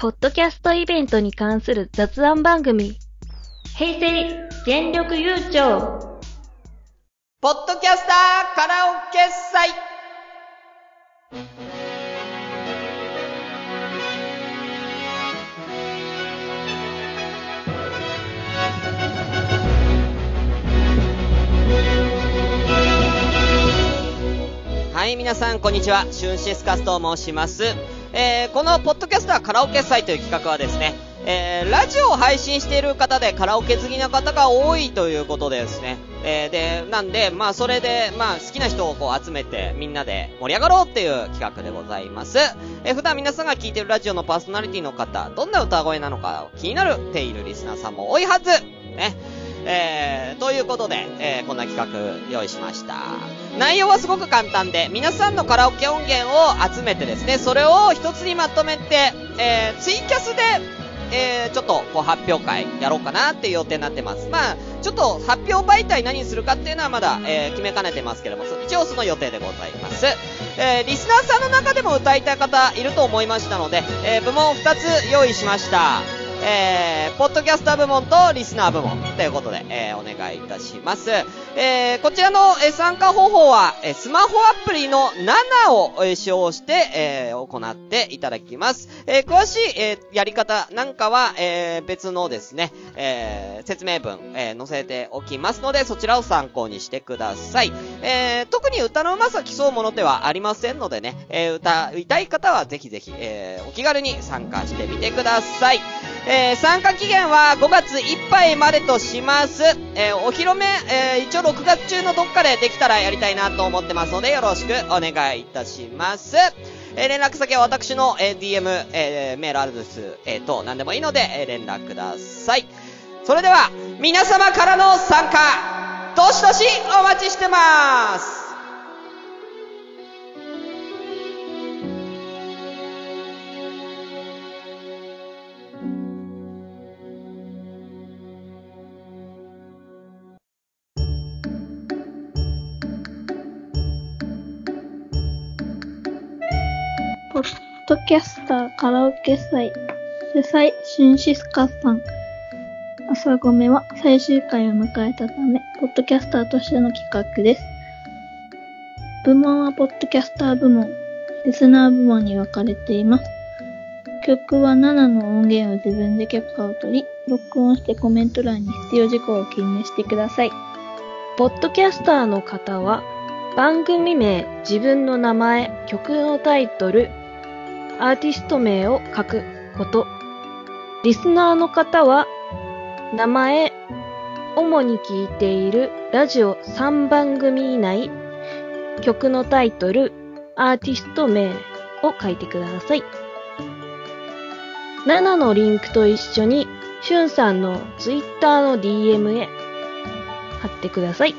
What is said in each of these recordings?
ポッドキャストイベントに関する雑談番組、平成全力優勝ポッドキャスターカラオケ祭はい、皆さん、こんにちは。シュンシスカスと申します。えー、このポッドキャスターカラオケ祭という企画はですね、えー、ラジオを配信している方でカラオケ好きな方が多いということでですね、えー、で、なんで、まあ、それで、まあ、好きな人をこう集めて、みんなで盛り上がろうっていう企画でございます。えー、普段皆さんが聞いてるラジオのパーソナリティの方、どんな歌声なのか気になるっているリスナーさんも多いはずね。えー、ということで、えー、こんな企画用意しました。内容はすごく簡単で、皆さんのカラオケ音源を集めてですね、それを一つにまとめて、えー、ツイキャスで、えー、ちょっと、こう、発表会やろうかなっていう予定になってます。まあ、ちょっと、発表媒体何にするかっていうのはまだ、えー、決めかねてますけども、一応その予定でございます。えー、リスナーさんの中でも歌いたい方いると思いましたので、えー、部門2つ用意しました。えー、ポッドキャスター部門とリスナー部門ということで、えー、お願いいたします。えー、こちらの、え、参加方法は、え、スマホアプリの7を、え、使用して、えー、行っていただきます。えー、詳しい、えー、やり方なんかは、えー、別のですね、えー、説明文、えー、載せておきますので、そちらを参考にしてください。えー、特に歌の上手さ競うものではありませんのでね、えー、歌いたい方はぜひぜひ、えー、お気軽に参加してみてください。えー、参加期限は5月いっぱいまでとします。えー、お披露目、えー、一応6月中のどっかでできたらやりたいなと思ってますので、よろしくお願いいたします。えー、連絡先は私の、え、DM、え、メールアドレス、え、と、何でもいいので、え、連絡ください。それでは、皆様からの参加、どしどしお待ちしてますドキャスターカラオケ祭主催シュンシスカさん朝ごめは最終回を迎えたため、ポッドキャスターとしての企画です。部門はポッドキャスター部門、リスナー部門に分かれています。曲は7の音源を自分で許可を取り、録音してコメント欄に必要事項を記入してください。ポッドキャスターの方は、番組名、自分の名前、曲のタイトル、アーティスト名を書くこと。リスナーの方は、名前、主に聞いているラジオ3番組以内、曲のタイトル、アーティスト名を書いてください。7のリンクと一緒に、しゅんさんのツイッターの DM へ貼ってください。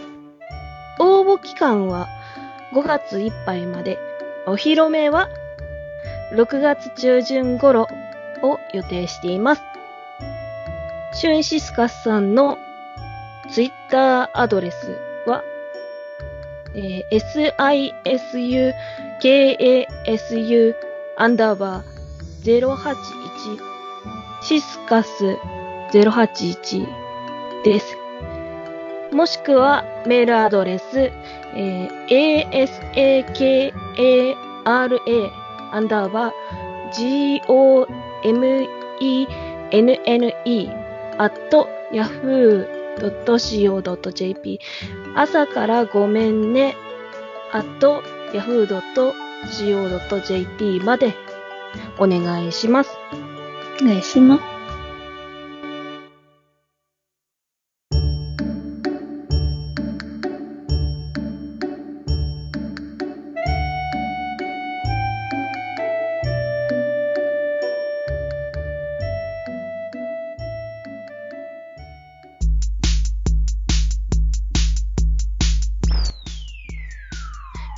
応募期間は5月いっぱいまで、お披露目は6月中旬頃を予定しています。シュンシスカスさんのツイッターアドレスは、えー、sisukasu アンダーバー081シスカス081です。もしくはメールアドレス、えー、asakara アンダーバー gomenne アット yahoo.co.jp 朝からごめんね、アット yahoo.co.jp までお願いします。お願いします。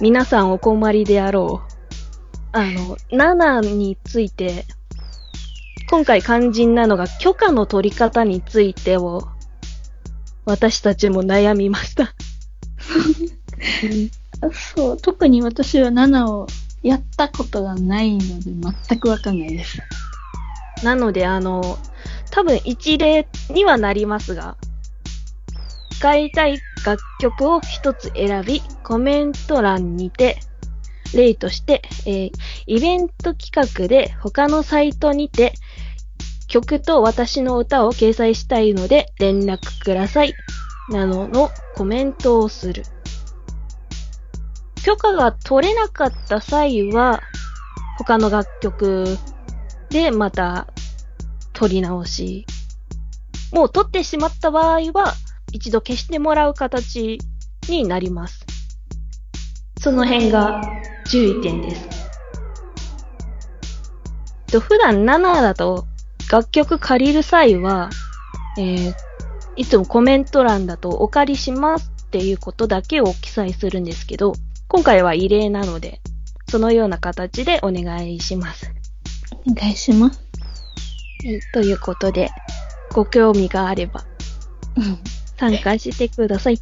皆さんお困りであろう。あの、7について、今回肝心なのが許可の取り方についてを、私たちも悩みました。そう、特に私は7をやったことがないので全くわかんないです。なので、あの、多分一例にはなりますが、使いたい楽曲を一つ選び、コメント欄にて、例として、えーイベント企画で他のサイトにて、曲と私の歌を掲載したいので連絡ください。などのコメントをする。許可が取れなかった際は、他の楽曲でまた取り直し。もう取ってしまった場合は、一度消してもらう形になります。その辺が注意点です。と普段7だと楽曲借りる際は、えーいつもコメント欄だとお借りしますっていうことだけを記載するんですけど、今回は異例なので、そのような形でお願いします。お願いします。えーということで、ご興味があればうん。参加してください。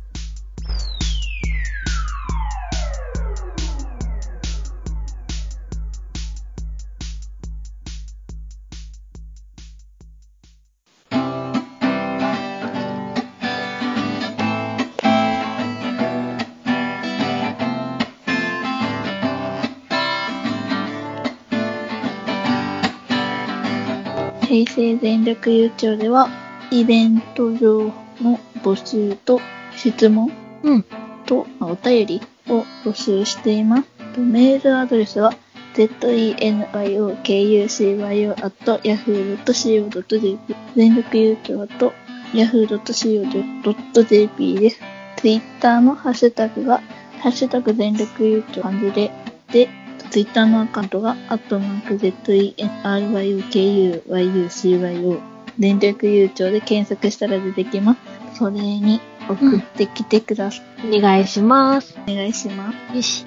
平成全力優勝では、イベント上の募集と質問うん。とまあお便りを募集しています。とメールアドレスは zenyokucyo.yahoo.co.jp 全力優勝と yahoo.co.jp です。ツイッターのハッシュタグが、ハッシュタグ全力優勝漢字で、で、ツイッターのアカウントが、アットマーク ZENRYUKUYUCYO 全力優勝で検索したら出てきます。それに送ってきてください。お願いします。お願いします。よし。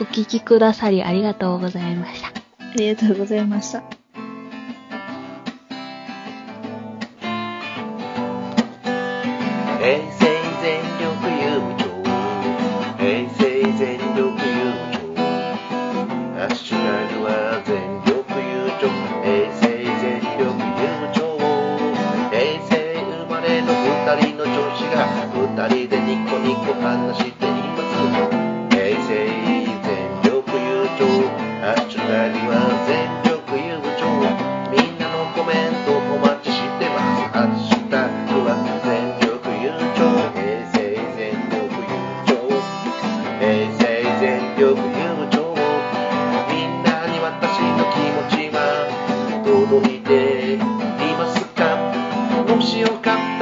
お聞きくださりありがとうございました。ありがとうございました。平成全力優勝平成全力優勝ハッシュタグは全力優勝平成話しています平成全力優勝ハッシュタグは全力優勝みんなのコメントお待ちしてますハッシュタグは全力優勝平成全力優勝平成全力優勝みんなに私の気持ちは届いていますかもしよか